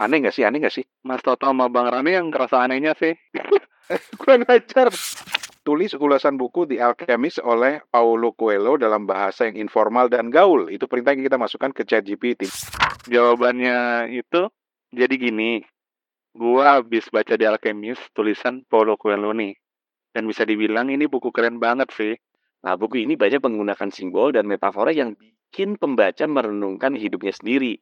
Aneh nggak sih? Aneh nggak sih? Mas Toto sama Bang Rame yang kerasa anehnya sih. Kurang ajar. Tulis ulasan buku The Alchemist oleh Paulo Coelho dalam bahasa yang informal dan gaul. Itu perintah yang kita masukkan ke chat GPT. Jawabannya itu jadi gini. Gua habis baca The Alchemist tulisan Paulo Coelho nih. Dan bisa dibilang ini buku keren banget sih. Nah, buku ini banyak menggunakan simbol dan metafora yang bikin pembaca merenungkan hidupnya sendiri.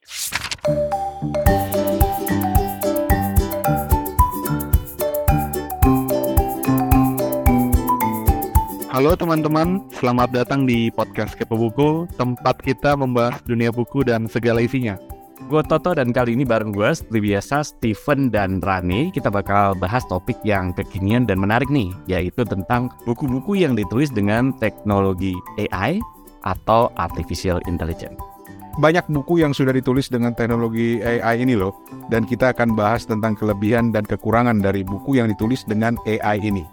Halo teman-teman, selamat datang di podcast Kepo Buku, tempat kita membahas dunia buku dan segala isinya. Gue Toto dan kali ini bareng gue seperti biasa Steven dan Rani kita bakal bahas topik yang kekinian dan menarik nih yaitu tentang buku-buku yang ditulis dengan teknologi AI atau Artificial Intelligence. Banyak buku yang sudah ditulis dengan teknologi AI ini loh, dan kita akan bahas tentang kelebihan dan kekurangan dari buku yang ditulis dengan AI ini.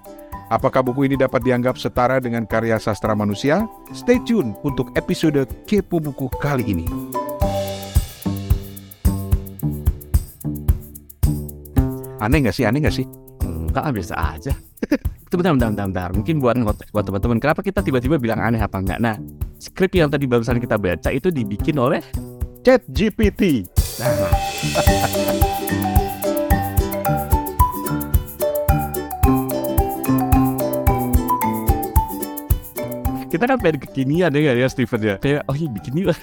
Apakah buku ini dapat dianggap setara dengan karya sastra manusia? Stay tune untuk episode Kepo Buku kali ini. Aneh nggak sih? Aneh nggak sih? Enggak, biasa aja. bentar, bentar, bentar, bentar. Mungkin buat buat teman-teman, kenapa kita tiba-tiba bilang aneh apa enggak? Nah, skrip yang tadi barusan kita baca itu dibikin oleh Chat GPT. Nah, kita kan pengen kekinian ya nggak ya Steven ya kayak oh iya bikin yuk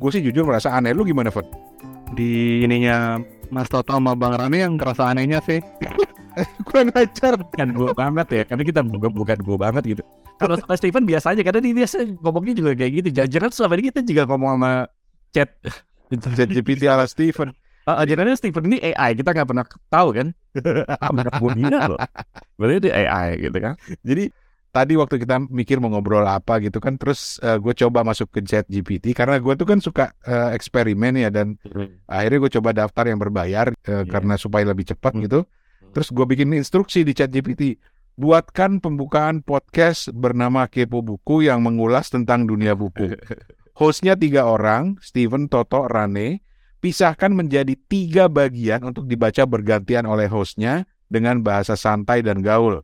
Gue sih jujur merasa aneh. Lu gimana, Fon? Di ininya Mas Toto sama Bang Rame yang kerasa anehnya sih. Kurang ajar. kan gue banget ya karena kita bukan bukan gue banget gitu kalau sama Steven biasa aja karena dia biasa ngomongnya juga kayak gitu jangan-jangan selama ini kita juga ngomong sama chat Chat GPT ala Steven. Uh, jangan Steven ini AI kita nggak pernah tahu kan benar gue loh berarti itu AI gitu kan Jadi tadi waktu kita mikir mau ngobrol apa gitu kan, terus gue coba masuk ke Chat GPT karena gue tuh kan suka eh, eksperimen ya dan akhirnya gue coba daftar yang berbayar eh, Iya. karena supaya lebih cepat Hmm. gitu. Terus gue bikin instruksi di Chat GPT. Buatkan pembukaan podcast bernama Kepo Buku yang mengulas tentang dunia buku. Hostnya tiga orang, Steven, Toto, Rane. Pisahkan menjadi tiga bagian untuk dibaca bergantian oleh hostnya dengan bahasa santai dan gaul.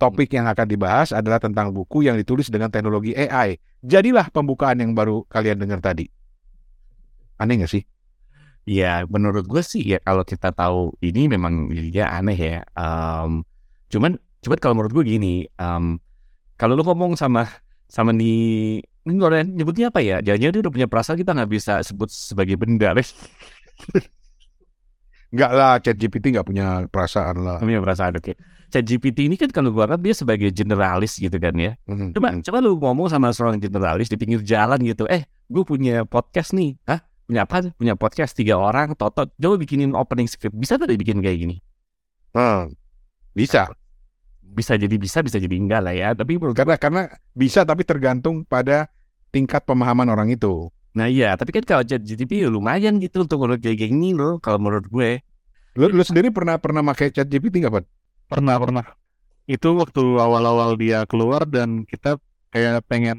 Topik yang akan dibahas adalah tentang buku yang ditulis dengan teknologi AI. Jadilah pembukaan yang baru kalian dengar tadi. Aneh nggak sih? Ya, menurut gue sih ya kalau kita tahu ini memang ya aneh ya. Em, cuman, cuman kalau menurut gue gini, em, kalau lu ngomong sama sama nih, ini nyebutnya apa ya? Jangan-jangan dia udah punya perasaan kita nggak bisa sebut sebagai benda, Res. Nggak lah, Chat GPT nggak punya perasaan lah. punya perasaan oke. Chat GPT ini kan kalau gue anggap dia sebagai generalis gitu kan ya. Mhm. Coba, coba lu ngomong sama seorang generalis di pinggir jalan gitu, eh, gue punya podcast nih, hah? Punya apa? Punya podcast tiga orang, Toto, coba bikinin opening script, bisa tuh dibikin kayak gini? Hmm, bisa. bisa jadi bisa bisa jadi enggak lah ya tapi Karena karena bisa tapi tergantung pada tingkat pemahaman orang itu. nah iya tapi kan kalau chat GTP ya lumayan gitu untuk menurut kayak gini loh kalau menurut gue Lu, lu sendiri pernah pernah pakai Chat GPT nggak, Pak? Pernah, pernah. Itu waktu awal-awal dia keluar dan kita kayak pengen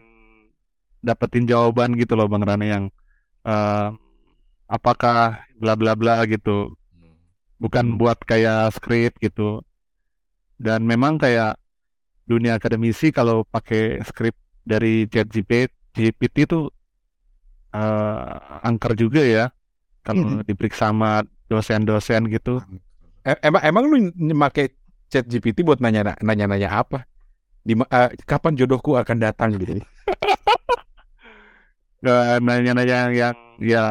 dapetin jawaban gitu loh Bang Rane yang eh, apakah bla bla bla gitu. Bukan buat kayak skrip gitu. Dan memang kayak dunia akademisi kalau pakai skrip dari ChatGPT GPT itu eh, angker juga ya. Kalau Mhm. diperiksa sama dosen-dosen gitu. Emang emang lu pakai Chat GPT buat nanya nanya nanya apa? Di eh, kapan jodohku akan datang gitu. Nggak nanya-nanya yang ya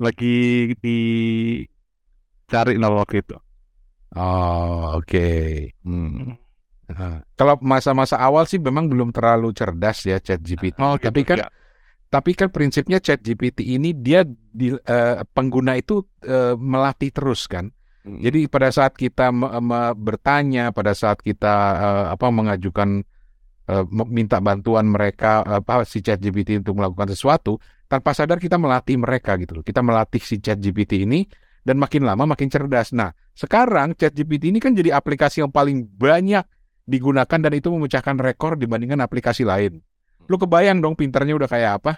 lagi dicari lah waktu itu. Oh, oke. Hmm. Nah, Kalau masa-masa awal sih memang belum terlalu cerdas ya Chat GPT. Oh, Tapi kan ya. tapi kan prinsipnya Chat GPT ini dia di, eh, pengguna itu eh, melatih terus kan. Hmm. Jadi pada saat kita bertanya, pada saat kita eh, apa mengajukan eh, meminta bantuan mereka apa si ChatGPT untuk melakukan sesuatu, tanpa sadar kita melatih mereka gitu loh. Kita melatih si ChatGPT ini dan makin lama makin cerdas. Nah, sekarang ChatGPT ini kan jadi aplikasi yang paling banyak digunakan dan itu memecahkan rekor dibandingkan aplikasi lain. Lu kebayang dong pinternya udah kayak apa?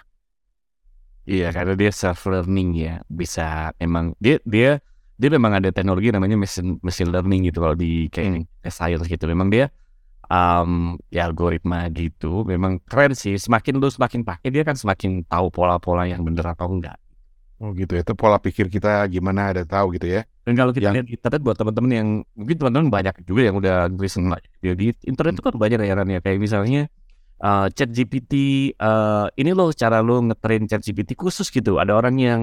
Iya, karena dia self learning ya, bisa emang dia dia dia memang ada teknologi namanya machine machine learning gitu kalau di kayak science gitu. Memang dia um, ya algoritma gitu. Memang keren sih. Semakin lu semakin pakai dia kan semakin tahu pola-pola yang bener atau enggak. Oh gitu ya. Itu pola pikir kita gimana ada tahu gitu ya. Dan kalau kita Yang- lihat internet buat teman-teman yang mungkin teman-teman banyak juga yang udah ya, di internet itu kan banyak ya Ran, ya kayak misalnya uh, chat GPT uh, ini loh cara lo ngetrain chat GPT khusus gitu ada orang yang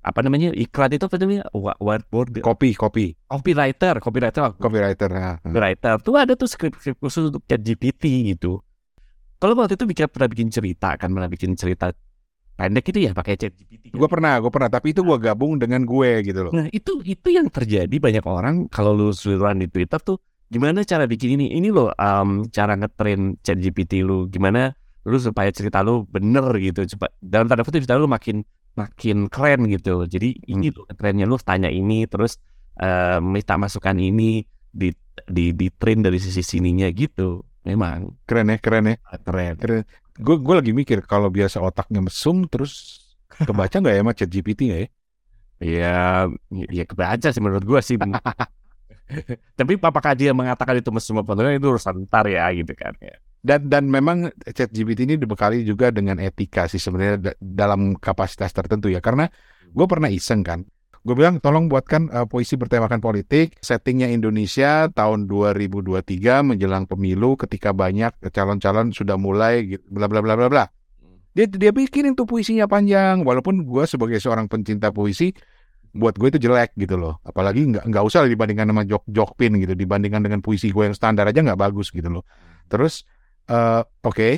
apa namanya? Iklan itu apa namanya? Whiteboard Kopi, kopi, copywriter copywriter. Copywriter. Nah. copywriter. Tuh ada tuh skrip-skrip khusus untuk chat GPT gitu. Kalau waktu itu bikin pernah bikin cerita kan pernah bikin cerita pendek itu ya pakai chat GPT Gue pernah, gue pernah. Tapi itu gue gabung dengan gue gitu loh. Nah itu itu yang terjadi. Banyak orang kalau lu seluruhan di Twitter tuh gimana cara bikin ini? Ini lo um, cara ngetrain chat GPT lu. Gimana lu supaya cerita lu bener gitu. Cepat dalam tanda kutip cerita lu makin makin keren gitu. Jadi ini lo ngetrennya lu tanya ini terus eh, minta masukan ini di di di train dari sisi sininya gitu. Memang. Keren ya, keren ya. keren. Gue gue lagi mikir kalau biasa otaknya mesum terus kebaca nggak ya sama chat GPT nggak ya? ya ya kebaca sih menurut gua sih. Tapi apakah dia mengatakan itu semua penonton itu urusan ntar ya gitu kan ya Dan dan memang chat GPT ini dibekali juga dengan etika sih sebenarnya da- dalam kapasitas tertentu ya. Karena gue pernah iseng kan. Gue bilang tolong buatkan eh, puisi bertemakan politik. Settingnya Indonesia tahun 2023 menjelang pemilu ketika banyak calon-calon sudah mulai gitu, bla bla bla bla bla. Dia dia bikinin tuh puisinya panjang. Walaupun gue sebagai seorang pencinta puisi buat gue itu jelek gitu loh. Apalagi nggak nggak usah dibandingkan sama jok jokpin gitu. Dibandingkan dengan puisi gue yang standar aja nggak bagus gitu loh. Terus eh oke,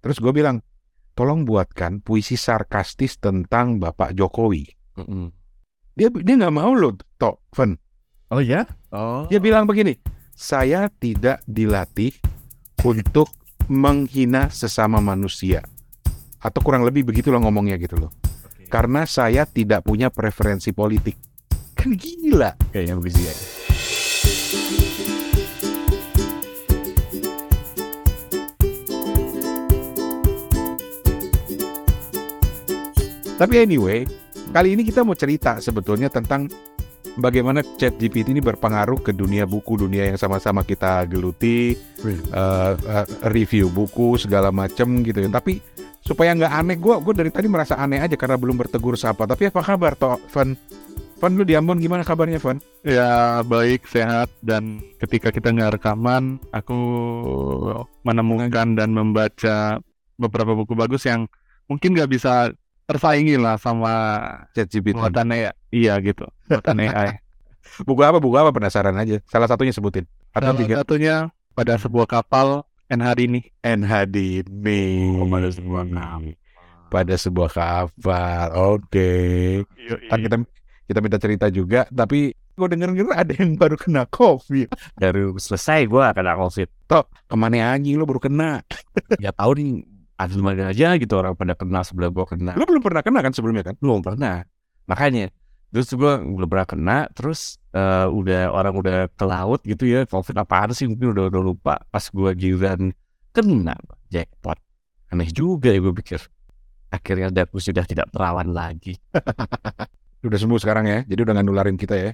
terus gue bilang tolong buatkan puisi sarkastis tentang Bapak Jokowi. Mm-mm. Dia dia nggak mau loh, Tok, Fen. oh ya oh Dia bilang begini, saya tidak dilatih untuk menghina sesama manusia. Atau kurang lebih begitulah ngomongnya gitu loh. Karena saya tidak punya preferensi politik. Kan gila. kayaknya begitu ya Tapi anyway, kali ini kita mau cerita sebetulnya tentang bagaimana chat GPT ini berpengaruh ke dunia buku, dunia yang sama-sama kita geluti, eh, eh, review buku segala macem gitu ya. Tapi supaya nggak aneh, gue gue dari tadi merasa aneh aja karena belum bertegur sapa. Tapi apa kabar toh, Van? Van lu di Ambon gimana kabarnya, Van? Ya baik sehat dan ketika kita nggak rekaman aku menemukan dan membaca beberapa buku bagus yang mungkin nggak bisa tersaingi lah sama Chat GPT. buatan AI. Iya gitu, buatan AI. Buku apa? Buku apa? Penasaran aja. Salah satunya sebutin. Atau Salah tiga. satunya pada sebuah kapal NHD ini. NHD Oh, pada sebuah kapal. pada sebuah kapal. Oke. Kan kita kita minta cerita juga, tapi gue denger denger ada yang baru kena covid. baru selesai gua kena covid Ke mana aja lo baru kena? ya tahu nih ada mana aja gitu orang pada kena sebelum gua kena Lo belum pernah kena kan sebelumnya kan? belum pernah makanya terus gua belum pernah kena terus eh, udah orang udah ke laut gitu ya covid apaan sih mungkin udah udah lupa pas gua giliran kena jackpot aneh juga ya gue pikir akhirnya aku sudah tidak perawan lagi Udah sembuh sekarang ya, jadi udah nggak nularin kita ya.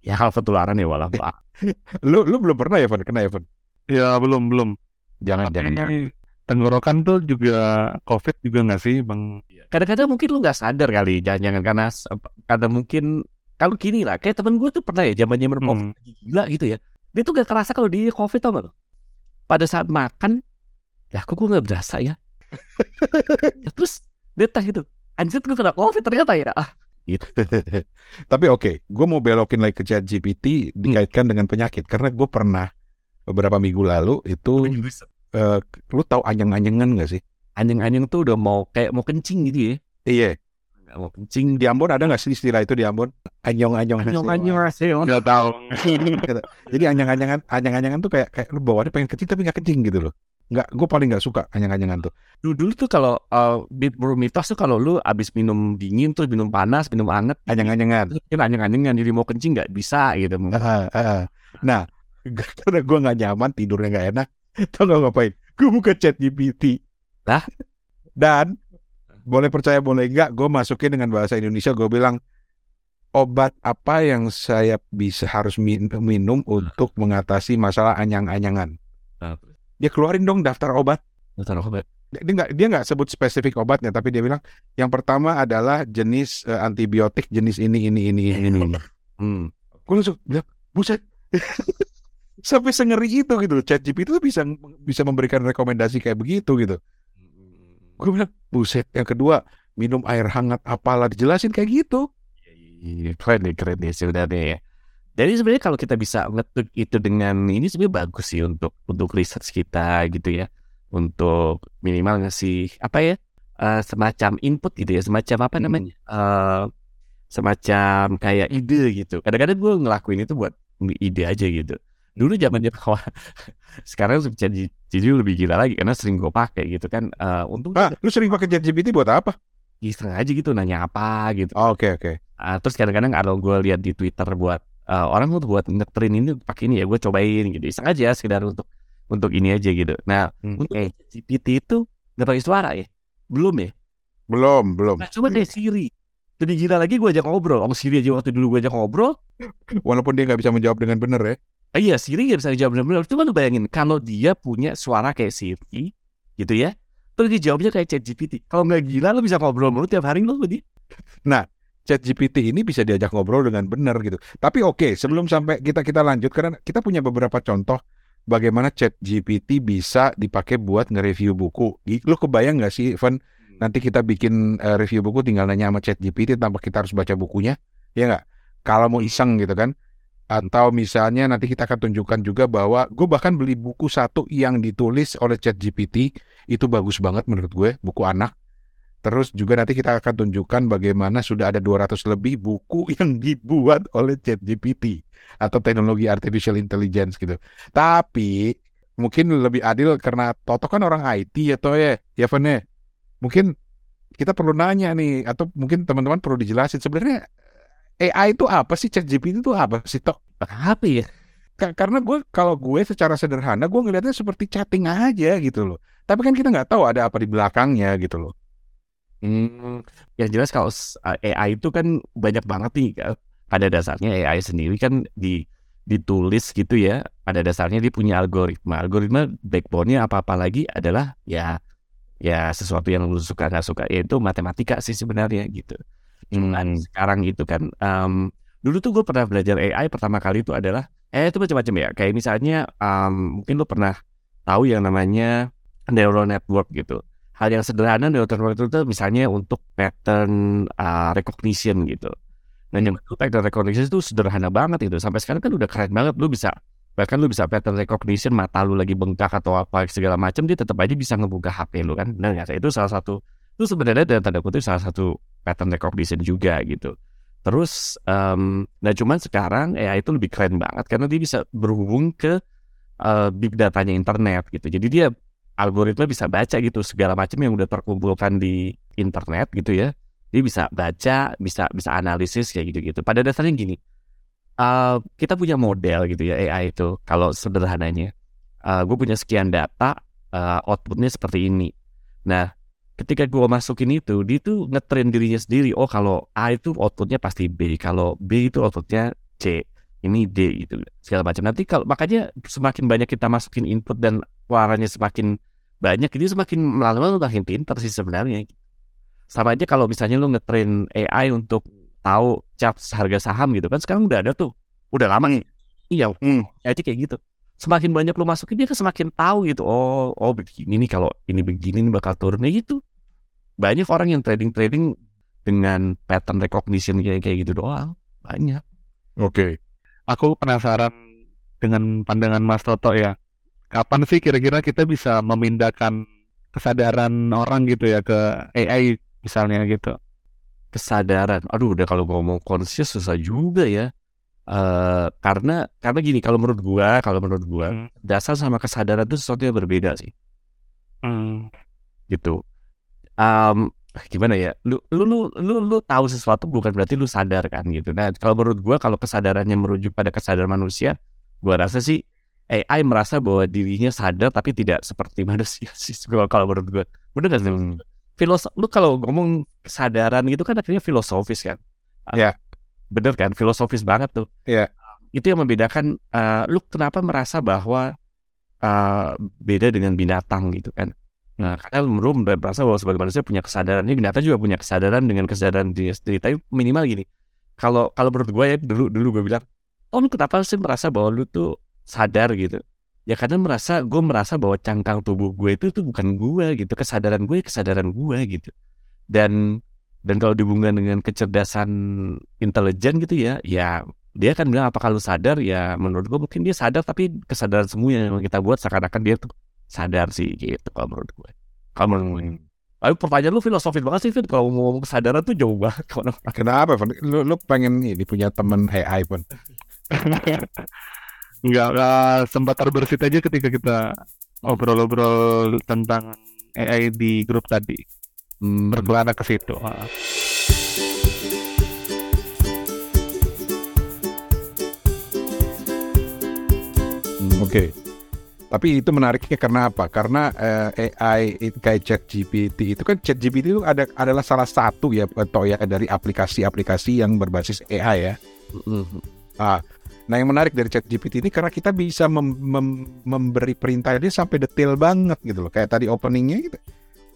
ya hal ketularan ya walau pak Lo lo belum pernah ya, Van? Kena ya, Van? Ya belum belum. Jangan, jangan, jangan. Tenggorokan tuh juga COVID juga nggak sih bang? kadang-kadang mungkin lu nggak sadar kali jangan-jangan karena karena mungkin kalau gini lah kayak temen gue tuh pernah ya zaman zaman covid Hmm. lagi gila gitu ya. Dia tuh gak kerasa kalau dia covid tau gak lo pada saat makan ya kok gue nggak berasa ya? Ya, terus dia gitu anjir gue kena covid ternyata ya? Ah. Gitu. Tapi oke, gue mau belokin lagi ke chat GPT dikaitkan dengan penyakit. Karena gue pernah beberapa minggu lalu itu eh, lu tahu anyang-anyangan gak sih? anjing-anjing tuh udah mau kayak mau kencing gitu ya Iya. mau kencing Di Ambon ada nggak sih istilah itu di Ambon? Anyong-anyong. anjing-anjing rasanya Nggak tahu. Jadi anyang-anyangan, anyang-anyangan tuh kayak kayak lu bawaannya pengen kencing tapi nggak kencing gitu loh. Nggak, gue paling nggak suka anyang-anyangan tuh. dulu dulu tuh kalau uh, mitos tuh kalau lu abis minum dingin terus minum panas minum anget Anyang-anyangan. Mungkin anjing-anjingan jadi mau kencing nggak bisa gitu. Ah, ah, ah. Nah, karena gue nggak nyaman tidurnya nggak enak, tau nggak ngapain? Gue buka chat GPT. Lah? Dan boleh percaya boleh enggak, gue masukin dengan bahasa Indonesia, gue bilang obat apa yang saya bisa harus min- minum untuk mengatasi masalah anyang-anyangan. Nah, Dia keluarin dong daftar obat. Dokter obat. Dia nggak dia nggak sebut spesifik obatnya, tapi dia bilang yang pertama adalah jenis eh, antibiotik jenis ini ini ini ini. ini. Hmm. Gue langsung bilang, buset. Sampai sengeri itu gitu loh. ChatGPT itu bisa bisa memberikan rekomendasi kayak begitu gitu. Gue bilang, buset. Yang kedua, minum air hangat apalah dijelasin kayak gitu. Iya, keren deh, keren deh sebenarnya ya. Jadi sebenarnya kalau kita bisa ngetuk itu dengan ini sebenarnya bagus sih untuk untuk research kita gitu ya. Untuk minimal ngasih apa ya? eh, semacam input gitu ya, semacam apa namanya? eh semacam kayak ide gitu. Kadang-kadang gue ngelakuin itu buat ide aja gitu. Dulu zaman dia wah, sekarang jadi jadi lebih gila lagi karena sering gue pakai gitu kan. Eh untung Ah, lu sering pakai ChatGPT buat apa? iseng aja gitu nanya apa gitu. Oh, Oke, oke. Ah, terus kadang-kadang kalau gue lihat di Twitter buat eh, orang tuh buat ngetrin ini pakai ini ya gue cobain gitu iseng aja sekedar untuk untuk ini aja gitu. Nah Hmm. untuk GPT itu nggak pakai suara ya belum ya. Belum, belum. Nah, coba deh Siri. Lebih gila lagi gue ajak ngobrol. Om Siri aja waktu dulu gue ajak ngobrol. Walaupun dia nggak bisa menjawab dengan benar ya. Eh, iya Siri nggak bisa jawab benar-benar. Cuma lu bayangin kalau dia punya suara kayak Siri gitu ya. Terus dia jawabnya kayak ChatGPT. Kalau nggak gila lu bisa ngobrol mulu tiap hari lu dia. ChatGPT ini bisa diajak ngobrol dengan benar gitu. Tapi oke, sebelum sampai kita kita lanjut karena kita punya beberapa contoh bagaimana ChatGPT bisa dipakai buat nge-review buku. Lu kebayang nggak sih, Evan? Nanti kita bikin eh, review buku tinggal nanya sama ChatGPT tanpa kita harus baca bukunya, ya nggak? Kalau mau iseng gitu kan? Atau misalnya nanti kita akan tunjukkan juga bahwa gue bahkan beli buku satu yang ditulis oleh ChatGPT itu bagus banget menurut gue, buku anak. Terus juga nanti kita akan tunjukkan bagaimana sudah ada 200 lebih buku yang dibuat oleh ChatGPT atau teknologi artificial intelligence gitu. Tapi mungkin lebih adil karena Toto kan orang IT atau ya, ya Van ya. Mungkin kita perlu nanya nih atau mungkin teman-teman perlu dijelasin sebenarnya AI itu apa sih ChatGPT itu apa sih Tok? Apa ya? Ka- Karena gue kalau gue secara sederhana gue ngelihatnya seperti chatting aja gitu loh. Tapi kan kita nggak tahu ada apa di belakangnya gitu loh. Hmm, yang jelas kalau AI itu kan banyak banget nih kan. pada dasarnya AI sendiri kan di ditulis gitu ya pada dasarnya dia punya algoritma algoritma backbone-nya apa-apa lagi adalah ya ya sesuatu yang lu suka nggak suka yaitu matematika sih sebenarnya gitu cuman sekarang itu kan em, dulu tuh gue pernah belajar AI pertama kali itu adalah eh itu macam-macam ya kayak misalnya em, mungkin lu pernah tahu yang namanya neural network gitu hal yang sederhana neural network itu tuh misalnya untuk pattern uh, recognition gitu. Nah, yang itu pattern recognition itu sederhana banget itu. Sampai sekarang kan udah keren banget lu bisa bahkan lu bisa pattern recognition mata lu lagi bengkak atau apa segala macam dia tetap aja bisa ngebuka HP lu kan. Nah, ya, itu salah satu itu sebenarnya dalam tanda kutip salah satu pattern recognition juga gitu. Terus em, nah cuman sekarang AI itu lebih keren banget karena dia bisa berhubung ke eh, big datanya internet gitu. Jadi dia algoritma bisa baca gitu segala macam yang udah terkumpulkan di internet gitu ya. Dia bisa baca, bisa bisa analisis kayak gitu-gitu. Pada dasarnya gini, eh, kita punya model gitu ya AI itu. Kalau sederhananya, gue punya sekian data, eh, outputnya seperti ini. Nah, ketika gue masukin itu, dia tuh ngetrain dirinya sendiri. Oh, kalau A itu outputnya pasti B, kalau B itu outputnya C, ini D gitu segala macam. Nanti kalau makanya semakin banyak kita masukin input dan warnanya semakin banyak, itu semakin lama-lama makin pintar sih sebenarnya. Sama aja kalau misalnya lu ngetrain AI untuk tahu chart harga saham gitu kan sekarang udah ada tuh, udah lama nih. Iya, Hmm. aja kayak gitu. Semakin banyak lu masukin dia kan semakin tahu gitu. Oh, oh begini nih kalau ini begini nih bakal turunnya gitu. Banyak orang yang trading-trading dengan pattern recognition kayak kayak gitu doang. Banyak. Oke. Aku penasaran dengan pandangan Mas Toto ya. Kapan sih kira-kira kita bisa memindahkan kesadaran orang gitu ya ke AI misalnya gitu. kesadaran. Aduh, udah kalau ngomong conscious susah juga ya. eh karena karena gini, kalau menurut gua, kalau menurut gua, Hmm. dasar sama kesadaran itu sesuatu yang berbeda sih, Hmm. gitu. Em, gimana ya? Lu lu lu lu lu tahu sesuatu bukan berarti lu sadar kan gitu. Nah, kalau menurut gua kalau kesadarannya merujuk pada kesadaran manusia, gua rasa sih AI merasa bahwa dirinya sadar tapi tidak seperti manusia sih kalau kalau menurut gua. Bener gak sih? Hmm. Filosof, lu kalau ngomong kesadaran gitu kan akhirnya filosofis kan. Ya. bener kan filosofis banget tuh. Iya. Itu yang membedakan eh, lu kenapa merasa bahwa eh, beda dengan binatang gitu kan. Nah, karena lu merasa bahwa sebagai manusia punya kesadaran, ini binatang juga punya kesadaran dengan kesadaran diri sendiri. Tapi minimal gini, kalau kalau menurut gue ya dulu dulu gue bilang, oh kenapa sih merasa bahwa lu tuh sadar gitu? Ya karena merasa gue merasa bahwa cangkang tubuh gue itu tuh bukan gue gitu, kesadaran gue kesadaran gue gitu. Dan dan kalau dihubungkan dengan kecerdasan intelijen gitu ya, ya dia kan bilang apakah lu sadar ya menurut gue mungkin dia sadar tapi kesadaran semua yang kita buat seakan-akan dia tuh sadar sih gitu kalau menurut gue. Kalau menurut gue. Tapi pertanyaan lu filosofis banget sih Fit kalau mau ngomong kesadaran tuh jauh banget kalau Kenapa, Van? Lu, lu pengen ini punya temen AI pun? nggak nggak sempat terbersit aja ketika kita obrol-obrol tentang AI di grup tadi Hmm, berkelana ke situ Ah. Oke. Tapi itu menariknya karena apa? Karena eh, AI kayak ChatGPT itu kan ChatGPT itu ada adalah salah satu ya atau ya dari aplikasi-aplikasi yang berbasis AI ya. mm, Nah yang menarik dari ChatGPT ini karena kita bisa mem- mem- memberi perintah dia sampai detail banget gitu loh. Kayak tadi openingnya gitu.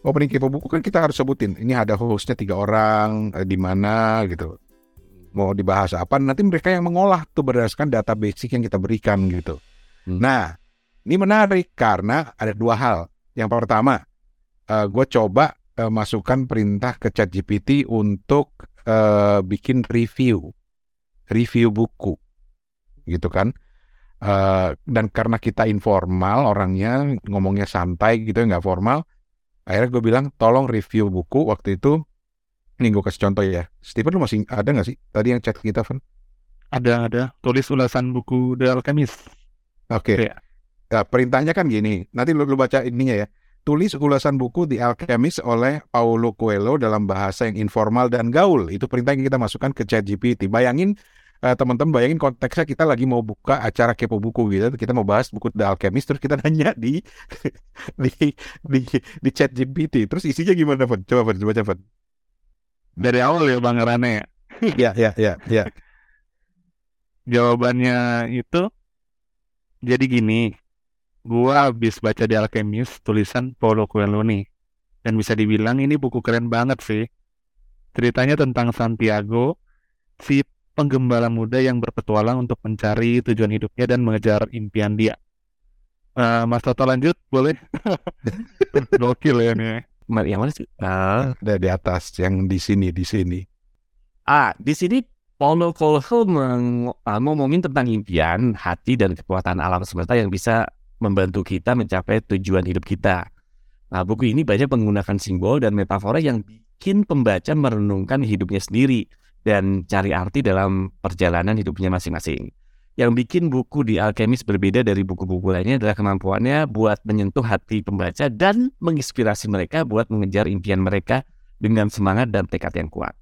Opening kepo buku kan kita harus sebutin. Ini ada hostnya tiga orang, eh, di mana gitu. Mau dibahas apa? Nanti mereka yang mengolah tuh berdasarkan data basic yang kita berikan gitu. Hmm. Nah ini menarik karena ada dua hal. Yang pertama, gue coba eh, masukkan perintah ke ChatGPT untuk eh, bikin review, review buku gitu kan. Eh, dan karena kita informal orangnya ngomongnya santai gitu nggak formal, akhirnya gue bilang tolong review buku waktu itu. Ini gue kasih contoh ya. Steven lu masih ada nggak sih tadi yang chat kita, Van? ada ada tulis ulasan buku The Alchemist Oke. Iya. Ya, perintahnya kan gini. Nanti lu, lu baca ininya ya. Tulis ulasan buku The Alchemist oleh Paulo Coelho dalam bahasa yang informal dan gaul. Itu perintah yang kita masukkan ke ChatGPT. Bayangin eh, teman-teman bayangin konteksnya kita lagi mau buka acara kepo buku gitu. Kita mau bahas buku The Alchemist terus kita nanya di di di, di ChatGPT. Terus isinya gimana, Van? Coba Van, baca Van. dari awal ya Bang Rane ya. Ya, ya, ya, ya. Jawabannya itu jadi gini, gua habis baca The Alchemist tulisan Paulo Coelho nih. Dan bisa dibilang ini buku keren banget sih. Ceritanya tentang Santiago, si penggembala muda yang berpetualang untuk mencari tujuan hidupnya dan mengejar impian dia. Eh, Mas Toto lanjut, boleh? Gokil ya nih. ma- yang mana sih? Ah, Ada di atas yang di sini, di sini. Ah, di sini Paulo Coelho meng- ah, ngomongin tentang impian, hati, dan kekuatan alam semesta yang bisa membantu kita mencapai tujuan hidup kita. Nah, buku ini banyak menggunakan simbol dan metafora yang bikin pembaca merenungkan hidupnya sendiri dan cari arti dalam perjalanan hidupnya masing-masing. Yang bikin buku di Alchemist berbeda dari buku-buku lainnya adalah kemampuannya buat menyentuh hati pembaca dan menginspirasi mereka buat mengejar impian mereka dengan semangat dan tekad yang kuat.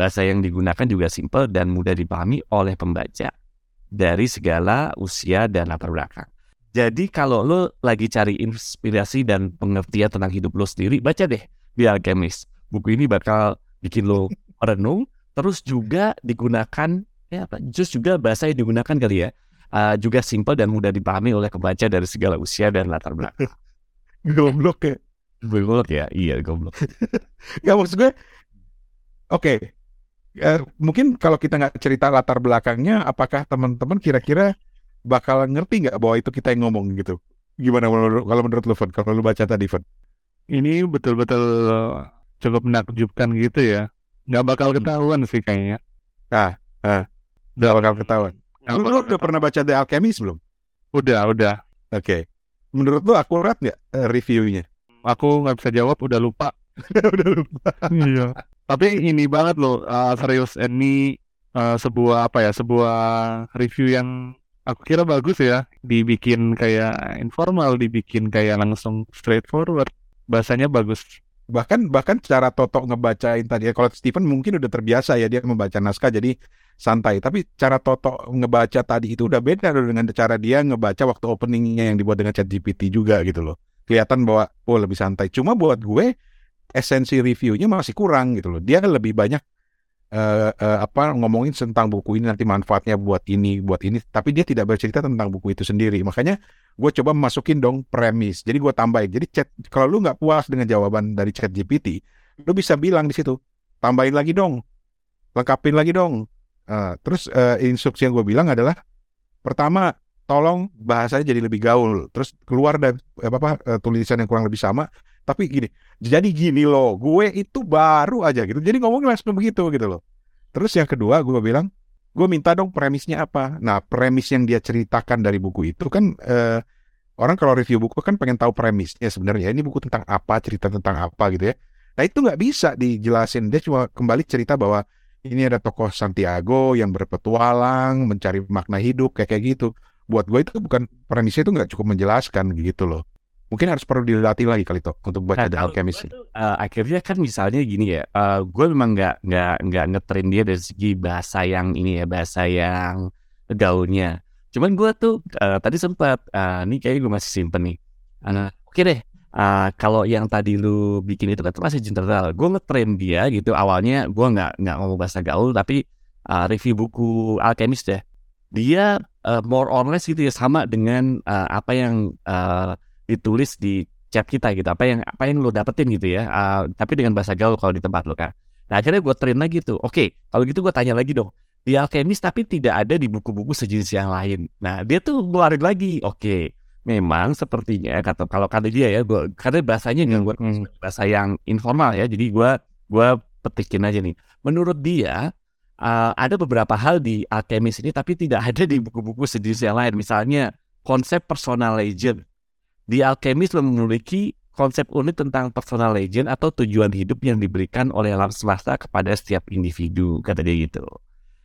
Bahasa yang digunakan juga simpel dan mudah dipahami oleh pembaca dari segala usia dan latar belakang. Jadi kalau lo lagi cari inspirasi dan pengertian tentang hidup lo sendiri, baca deh The Alchemist. Buku ini bakal bikin lo merenung, terus juga digunakan, ya apa, terus juga bahasa yang digunakan kali ya, uh, juga simpel dan mudah dipahami oleh pembaca dari segala usia dan latar belakang. Goblok ya. Goblok ya? Iya, goblok. Gak maksud gue, oke, Eh, mungkin kalau kita nggak cerita latar belakangnya, apakah teman-teman kira-kira bakal ngerti nggak bahwa itu kita yang ngomong gitu? Gimana menurut, kalau menurut lu, Fon? Kalau lu baca tadi, Fon? Ini betul-betul cukup menakjubkan gitu ya. Nggak bakal ketahuan sih kayaknya. Udah bakal ketahuan. Nggak Lu, lu udah pernah baca The Alchemist belum? Udah, udah. Oke. Menurut lu akurat nggak eh, reviewnya? Aku nggak bisa jawab, udah lupa. udah lupa. Iya. Tapi ini banget loh, uh, serius ini uh, sebuah apa ya, sebuah review yang aku kira bagus ya. Dibikin kayak informal, dibikin kayak langsung straightforward. Bahasanya bagus. Bahkan bahkan cara Toto ngebacain tadi, ya, kalau Steven mungkin udah terbiasa ya dia membaca naskah jadi santai. Tapi cara Toto ngebaca tadi itu udah beda loh dengan cara dia ngebaca waktu openingnya yang dibuat dengan ChatGPT juga gitu loh. Kelihatan bahwa oh lebih santai. Cuma buat gue esensi reviewnya masih kurang gitu loh. Dia lebih banyak eh, eh, apa ngomongin tentang buku ini nanti manfaatnya buat ini, buat ini, tapi dia tidak bercerita tentang buku itu sendiri. Makanya gue coba masukin dong premis. Jadi gue tambahin. Jadi chat kalau lu nggak puas dengan jawaban dari chat GPT, lu bisa bilang di situ, tambahin lagi dong, lengkapin lagi dong. Eh, terus eh, instruksi yang gue bilang adalah pertama tolong bahasanya jadi lebih gaul. Terus keluar dari apa, apa tulisan yang kurang lebih sama. Tapi gini, jadi gini loh, gue itu baru aja gitu. Jadi ngomongnya langsung begitu gitu loh. Terus yang kedua gue bilang, gue minta dong premisnya apa. Nah premis yang dia ceritakan dari buku itu kan eh, orang kalau review buku kan pengen tahu premisnya sebenarnya. Ini buku tentang apa, cerita tentang apa gitu ya. Nah itu nggak bisa dijelasin. Dia cuma kembali cerita bahwa ini ada tokoh Santiago yang berpetualang, mencari makna hidup kayak kayak gitu. Buat gue itu bukan premisnya itu nggak cukup menjelaskan gitu loh. Mungkin harus perlu dilatih lagi kali toh untuk baca The kalau Alchemist. tuh, eh, akhirnya kan misalnya gini ya, eh, gue memang nggak nggak nggak ngetrain dia dari segi bahasa yang ini ya, bahasa yang gaulnya. Cuman gue tuh eh, tadi sempat, eh, ini kayaknya gue masih simpen nih. Eh, Oke deh, eh, kalau yang tadi lu bikin itu kan itu masih general. Gue ngetrain dia gitu. Awalnya gue nggak nggak ngomong bahasa gaul, tapi eh, review buku Alchemist deh. Dia eh, more or less gitu ya sama dengan eh, apa yang eh, ditulis di chat kita gitu. Apa yang apa yang lo dapetin gitu ya. Uh, tapi dengan bahasa gaul kalau di tempat lo kan nah akhirnya gue train lagi tuh oke kalau gitu gue tanya lagi dong. Di alchemist tapi tidak ada di buku-buku sejenis yang lain. Nah dia tuh ngeluarin lagi. Oke memang sepertinya kata kalau kata dia ya gua karena bahasanya nggak gue Hmm. bahasa yang informal ya. Jadi gue gua petikin aja nih. Menurut dia uh, ada beberapa hal di alchemist ini tapi tidak ada di buku-buku sejenis yang lain. Misalnya konsep personal legend di Alchemist memiliki konsep unik tentang personal legend atau tujuan hidup yang diberikan oleh alam semesta kepada setiap individu, kata dia gitu.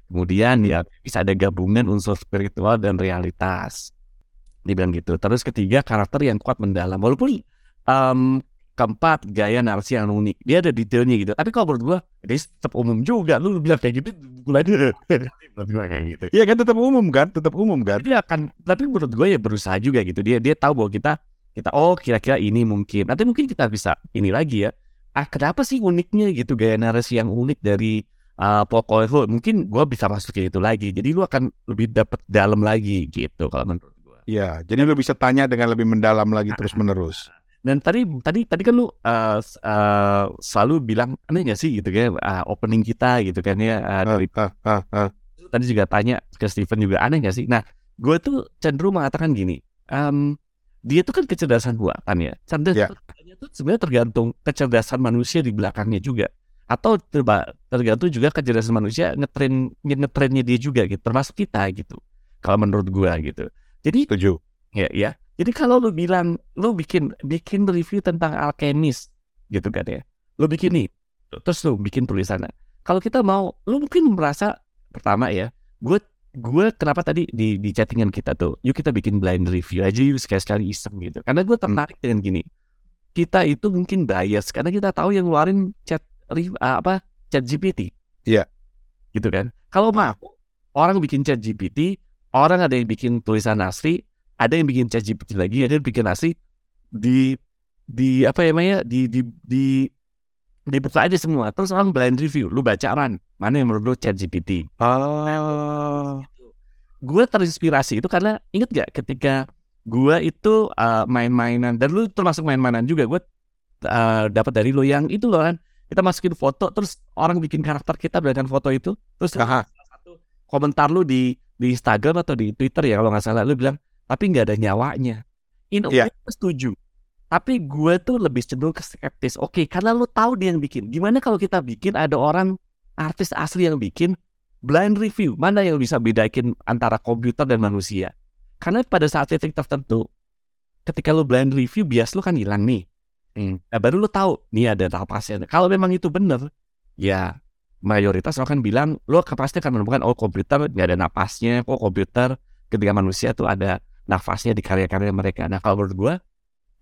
Kemudian ya bisa ada gabungan unsur spiritual dan realitas. Dia bilang gitu. Terus ketiga karakter yang kuat mendalam. Walaupun em, keempat gaya narasi yang unik. Dia ada detailnya gitu. Tapi kalau menurut gua dia tetap umum juga. Lu bilang kayak gitu, gua kayak gitu. Iya kan tetap umum kan, tetap umum kan. Dia akan, tapi menurut gue ya berusaha juga gitu. Dia dia tahu bahwa kita kita oh kira-kira ini mungkin. Nanti mungkin kita bisa ini lagi ya. Ah kenapa sih uniknya gitu gaya narasi yang unik dari uh, pokoknya lu mungkin gue bisa masuk ke itu lagi. Jadi lu akan lebih dapet dalam lagi gitu kalau menurut gue. Iya, jadi lu bisa tanya dengan lebih mendalam lagi terus menerus. Dan tadi tadi tadi kan lu uh, uh, selalu bilang aneh gak sih gitu kan uh, opening kita gitu kan ya uh, dari Ah, ah, ah. tadi juga tanya ke Steven juga aneh gak sih? Nah, gue tuh cenderung mengatakan gini, em, dia tuh kan kecerdasan buatan ya. Cerdas buatannya tuh sebenarnya tergantung kecerdasan manusia di belakangnya juga. Atau tergantung juga kecerdasan manusia ngetrain ngetrainnya dia juga gitu, termasuk kita gitu. Kalau menurut gue gitu. Jadi Setuju. ya ya. Jadi kalau lu bilang lu bikin bikin review tentang alchemist gitu kan ya. Lu bikin nih. Terus lu bikin tulisannya. Kalau kita mau lu mungkin merasa pertama ya, gue gue kenapa tadi di di chattingan kita tuh, yuk kita bikin blind review aja yuk sekali-sekali iseng gitu. Karena gue tertarik dengan gini. Kita itu mungkin bias karena kita tahu yang ngeluarin chat apa chat GPT. Iya. Gitu kan. Kalau mau orang bikin chat GPT, orang ada yang bikin tulisan asli, ada yang bikin chat GPT lagi, ada yang bikin asli di di apa ya namanya di di di dibuka aja semua. Terus orang blind review lu baca ran? Mana yang menurut lu chat GPT Ah, gue terinspirasi itu karena inget gak ketika gue itu uh, main-mainan dan lu termasuk main-mainan juga gue uh, dapat dari lu yang itu loh kan kita masukin foto terus orang bikin karakter kita berdasarkan foto itu terus Aha. satu komentar lu di di Instagram atau di Twitter ya kalau nggak salah lu bilang tapi nggak ada nyawanya. In a Iya. way, gue setuju tapi gue tuh lebih cenderung ke skeptis. Oke karena lu tahu dia yang bikin. Gimana kalau kita bikin ada orang artis asli yang bikin blind review? Mana yang bisa bedakin antara komputer dan manusia? Karena pada saat titik tertentu ketika lu blind review bias lu kan hilang nih. Hmm. nah baru lu tahu nih ada napasnya kalau memang itu bener ya mayoritas orang kan bilang lo pasti akan menemukan oh komputer nggak ada napasnya kok komputer ketika manusia tuh ada nafasnya di karya-karya mereka. Nah kalau menurut gue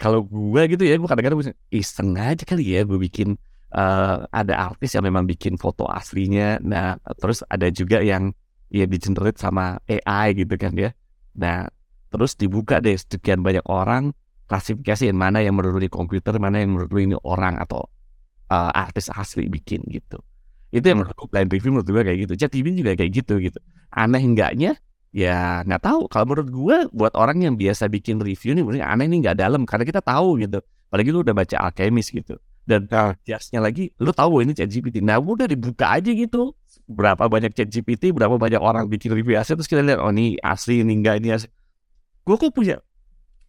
kalau gue gitu ya gue kadang-kadang iseng aja kali ya gue bikin eh, ada artis yang memang bikin foto aslinya nah terus ada juga yang ya digenerate sama AI gitu kan ya nah terus dibuka deh sekian banyak orang klasifikasiin mana yang menurut di komputer mana yang menurut ini orang atau eh, artis asli bikin gitu Itu yang menurut gue blind review menurut gue kayak gitu. ChatGPT juga kayak gitu gitu. Aneh enggaknya ya nggak tahu. Kalau menurut gue buat orang yang biasa bikin review nih menurut aneh nih nggak dalam karena kita tahu gitu. Apalagi lu udah baca Alchemist gitu. Dan Nah. jasnya lagi lu tahu ini ChatGPT. Nah udah dibuka aja gitu. Berapa banyak ChatGPT, berapa banyak orang bikin review asli terus kita lihat oh ini asli ini enggak ini asli. Gue kok punya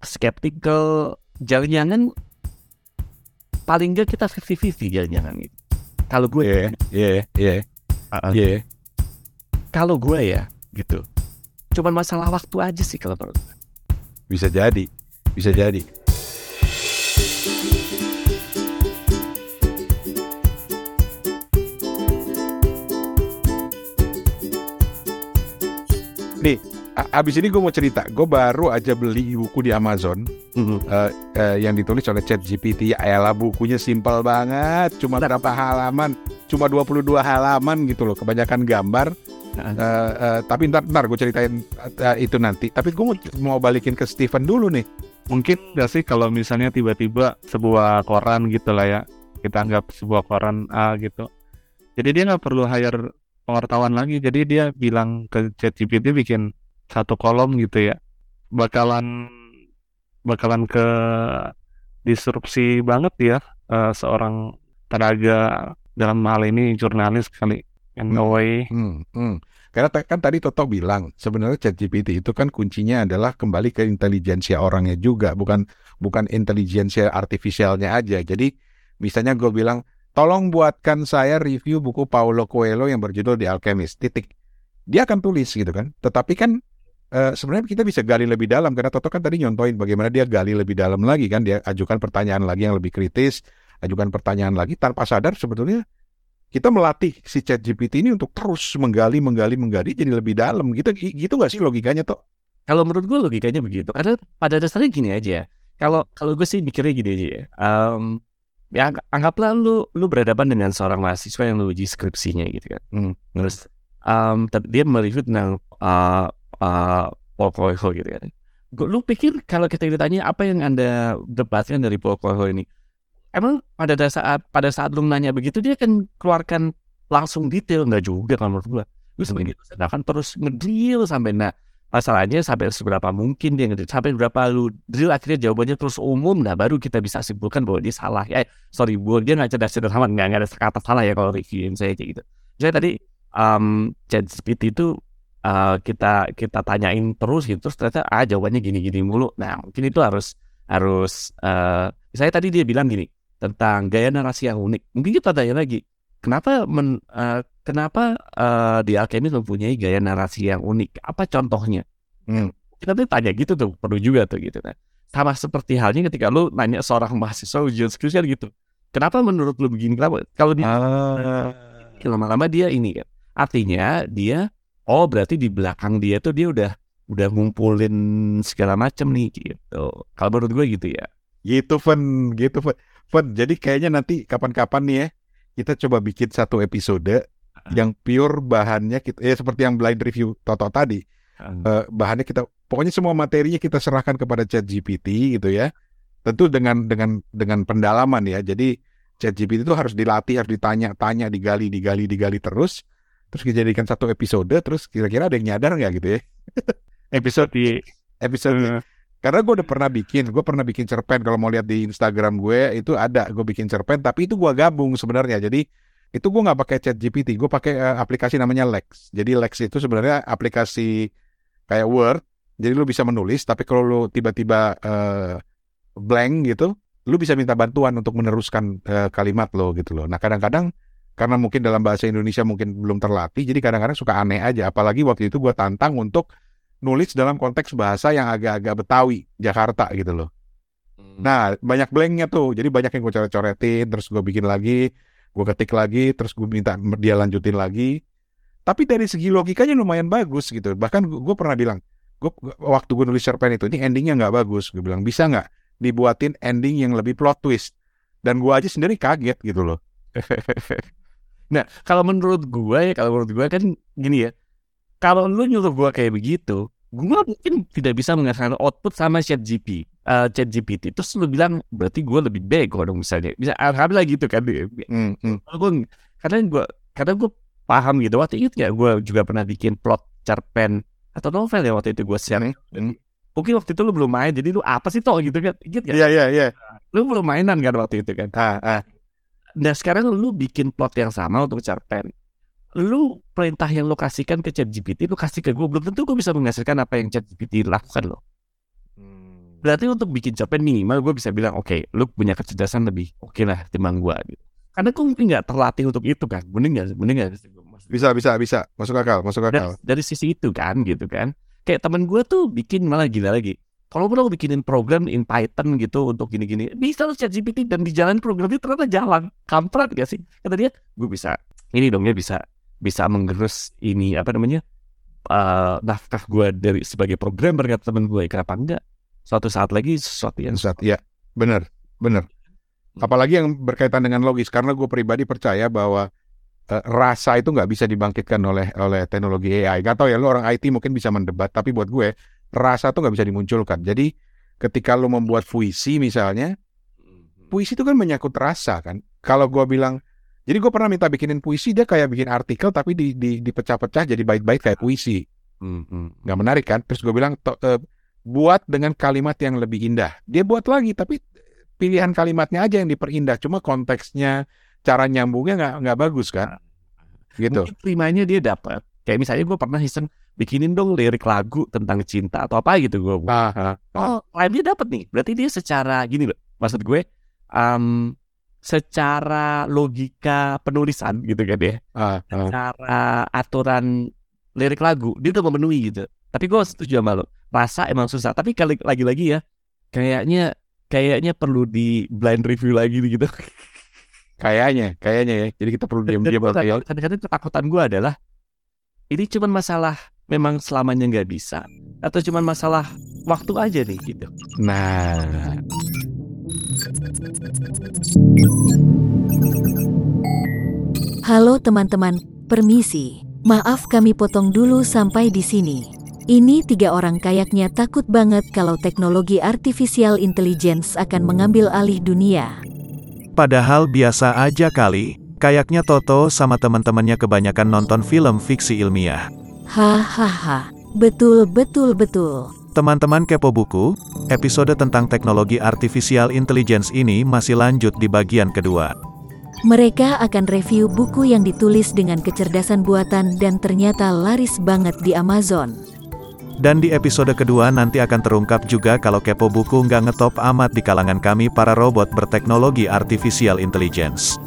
skeptical jangan-jangan paling enggak kita 50-50 jangan-jangan gitu. Kalau gue Iya, iya, iya, Uh-uh. iya. kalau gue ya gitu cuman masalah waktu aja sih kalau menurut gue. Bisa jadi, bisa jadi. Nih, abis ini gue mau cerita. Gue baru aja beli buku di Amazon eh, eh, yang ditulis oleh ChatGPT. Ya elah bukunya simpel banget, cuma berapa halaman? Cuma 22 halaman gitu loh, kebanyakan gambar. Eh, eh, tapi ntar, ntar gue ceritain eh, itu nanti. Tapi gue mau, balikin ke Steven dulu nih. Mungkin nggak sih kalau misalnya tiba-tiba sebuah koran gitu lah ya, kita anggap sebuah koran A gitu. Jadi dia nggak perlu hire pengetahuan lagi. Jadi dia bilang ke ChatGPT bikin satu kolom gitu ya, bakalan bakalan ke disrupsi banget ya eh, seorang tenaga dalam hal ini jurnalis kali. A way. Hmm, hmm. Karena kan tadi Toto bilang sebenarnya ChatGPT itu kan kuncinya adalah kembali ke intelijensia orangnya juga, bukan bukan intelijensia artifisialnya aja. Jadi misalnya gue bilang, tolong buatkan saya review buku Paulo Coelho yang berjudul The Alchemist. Titik. Dia akan tulis gitu kan. Tetapi kan eh, sebenarnya kita bisa gali lebih dalam karena Toto kan tadi nyontoin bagaimana dia gali lebih dalam lagi kan. Dia ajukan pertanyaan lagi yang lebih kritis, ajukan pertanyaan lagi tanpa sadar sebetulnya kita melatih si ChatGPT ini untuk terus menggali, menggali, menggali jadi lebih dalam. Gitu gitu nggak sih logikanya tuh? kalau menurut gue logikanya begitu karena pada dasarnya gini aja kalau kalau gue sih mikirnya gini aja ya Em, ya ang- anggaplah lu lu berhadapan dengan seorang mahasiswa yang lu uji skripsinya gitu kan Hmm. terus tapi dia mereview tentang uh, uh, gitu kan Gua- lu pikir kalau kita ditanya apa yang anda dapatkan dari Paul Coelho ini emang pada saat pada saat lu nanya begitu dia akan keluarkan langsung detail? Nggak juga kalau menurut gua. Lu sebagai dosen akan terus ngedrill sampai nah masalahnya sampai seberapa mungkin dia ngedrill sampai berapa lu drill akhirnya jawabannya terus umum. Nah baru kita bisa simpulkan bahwa dia salah. Ya sorry bu dia nggak cerdas cerdas amat. Nggak nggak ada kata salah ya kalau reviewin saya kayak gitu. Jadi tadi um, ChatGPT itu uh, kita kita tanyain terus gitu terus ternyata ah jawabannya gini-gini mulu. Nah mungkin itu harus harus uh, saya tadi dia bilang gini tentang gaya narasi yang unik. Mungkin kita tanya lagi kenapa men, uh, kenapa uh, di Alchemist mempunyai gaya narasi yang unik? Apa contohnya? Hmm. kita tuh tanya gitu tuh perlu juga tuh gitu kan. Sama seperti halnya ketika lu nanya seorang mahasiswa ujian skripsi kan gitu. Kenapa menurut lu begini? Kenapa? Kalau dia Ah. lama-lama dia ini kan artinya dia oh berarti di belakang dia tuh dia udah udah ngumpulin segala macam nih gitu. Kalau menurut gue gitu ya. Gitu, Fen. Gitu, Fen. Fen, jadi kayaknya nanti kapan-kapan nih ya, kita coba bikin satu episode yang pure bahannya kita, ya seperti yang blind review Toto tadi. Eh, bahannya kita, pokoknya semua materinya kita serahkan kepada ChatGPT gitu ya. Tentu dengan dengan dengan pendalaman ya. Jadi ChatGPT itu harus dilatih, harus ditanya-tanya, digali, digali, digali terus. Terus dijadikan satu episode, terus kira-kira ada yang nyadar nggak gitu ya? Episode di Episode Karena gue udah pernah bikin, gue pernah bikin cerpen kalau mau lihat di Instagram gue itu ada gue bikin cerpen, tapi itu gue gabung sebenarnya. Jadi itu gue nggak pakai chat GPT, gue pakai eh, aplikasi namanya Lex. Jadi Lex itu sebenarnya aplikasi kayak Word, jadi lu bisa menulis, tapi kalau lu tiba-tiba eh, blank gitu, lu bisa minta bantuan untuk meneruskan eh, kalimat lo gitu loh. Nah kadang-kadang karena mungkin dalam bahasa Indonesia mungkin belum terlatih, jadi kadang-kadang suka aneh aja. Apalagi waktu itu gue tantang untuk nulis dalam konteks bahasa yang agak-agak Betawi, Jakarta gitu loh. Nah, banyak blanknya tuh. Jadi banyak yang gue coret-coretin, terus gue bikin lagi, gue ketik lagi, terus gue minta dia lanjutin lagi. Tapi dari segi logikanya lumayan bagus gitu. Bahkan gue pernah bilang, gue waktu gue nulis cerpen itu, ini endingnya nggak bagus. Gue bilang bisa nggak dibuatin ending yang lebih plot twist. Dan gue aja sendiri kaget gitu loh. nah kalau menurut gue ya kalau menurut gue kan gini ya kalau lu nyuruh gue kayak begitu gue mungkin tidak bisa menghasilkan output sama chat GP eh, chat GPT terus lu bilang berarti gue lebih bego dong misalnya. Bisa alhamdulillah gitu kan Hmm, hmm. kalau gue karena gue karena gue paham gitu. Waktu itu ya gue juga pernah bikin plot cerpen atau novel ya waktu itu gue share. Dan mungkin waktu itu lu belum main jadi lu apa sih toh gitu kan? Gitu kan Iya iya iya. lu belum mainan kan waktu itu kan? Ah, ah. nah sekarang lu bikin plot yang sama untuk cerpen lu perintah yang lu kasihkan ke ChatGPT lu kasih ke gue belum tentu gue bisa menghasilkan apa yang ChatGPT lakukan loh. Berarti untuk bikin cerpen minimal gue bisa bilang oke lu punya kecerdasan lebih oke lah timbang gue gitu. Karena gue mungkin nggak terlatih untuk itu kan bener nggak bener nggak. Bisa bisa bisa. Masuk akal, masuk dari, akal. dari sisi itu kan gitu kan. Kayak temen gue tuh bikin malah gila lagi. Kalau lo bikinin program in Python gitu untuk gini-gini bisa lo chat GPT dan di jalan programnya ternyata jalan. Kampret gak sih? Kata dia gue bisa. Ini dong ya bisa bisa menggerus ini apa namanya eh nafkah gue dari sebagai programmer kata temen gue kenapa enggak suatu saat lagi sesuatu yang Saat, ya, benar, benar. Apalagi yang berkaitan dengan logis, karena gue pribadi percaya bahwa eh, rasa itu nggak bisa dibangkitkan oleh oleh teknologi AI. Gak tau ya, lu orang IT mungkin bisa mendebat, tapi buat gue rasa tuh nggak bisa dimunculkan. Jadi ketika lu membuat puisi misalnya, puisi itu kan menyangkut rasa kan. Kalau gue bilang, jadi gue pernah minta bikinin puisi, dia kayak bikin artikel tapi di, di, dipecah-pecah jadi bait-bait kayak puisi. Hmm, hmm. nggak menarik kan? Terus gue bilang, "To- eh, buat dengan kalimat yang lebih indah. Dia buat lagi, tapi pilihan kalimatnya aja yang diperindah. Cuma konteksnya, cara nyambungnya nggak nggak bagus kan? Gitu. mungkin terimanya dia dapat kayak misalnya gue pernah iseng bikinin dong lirik lagu tentang cinta atau apa gitu gue Ah, ah, Oh, dia dapat nih. Berarti dia secara gini loh. Maksud gue em, secara logika penulisan gitu kan ya. ah, ah. Secara aturan lirik lagu dia udah memenuhi gitu. Tapi gue setuju sama lo. Rasa emang susah. Tapi kali lagi-lagi ya kayaknya kayaknya perlu di blind review lagi gitu. Kayaknya, kayaknya ya. Jadi kita perlu diam-diam. kadang- kadang-kadang ketakutan gue adalah ini cuma masalah memang selamanya nggak bisa atau cuma masalah waktu aja nih gitu. Nah, Halo teman-teman, permisi. Maaf kami potong dulu sampai di sini. Ini tiga orang kayaknya takut banget kalau teknologi artificial intelligence akan mengambil alih dunia. Padahal biasa aja kali, kayaknya Toto sama teman-temannya kebanyakan nonton film fiksi ilmiah. Hahaha, betul betul betul. Teman-teman kepo buku, episode tentang teknologi artificial intelligence ini masih lanjut di bagian kedua. Mereka akan review buku yang ditulis dengan kecerdasan buatan dan ternyata laris banget di Amazon. Dan di episode kedua nanti akan terungkap juga kalau kepo buku nggak ngetop amat di kalangan kami para robot berteknologi artificial intelligence.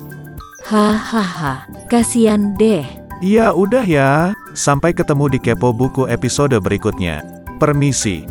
Hahaha, kasian deh. Ya udah ya, sampai ketemu di kepo buku episode berikutnya. Permisi.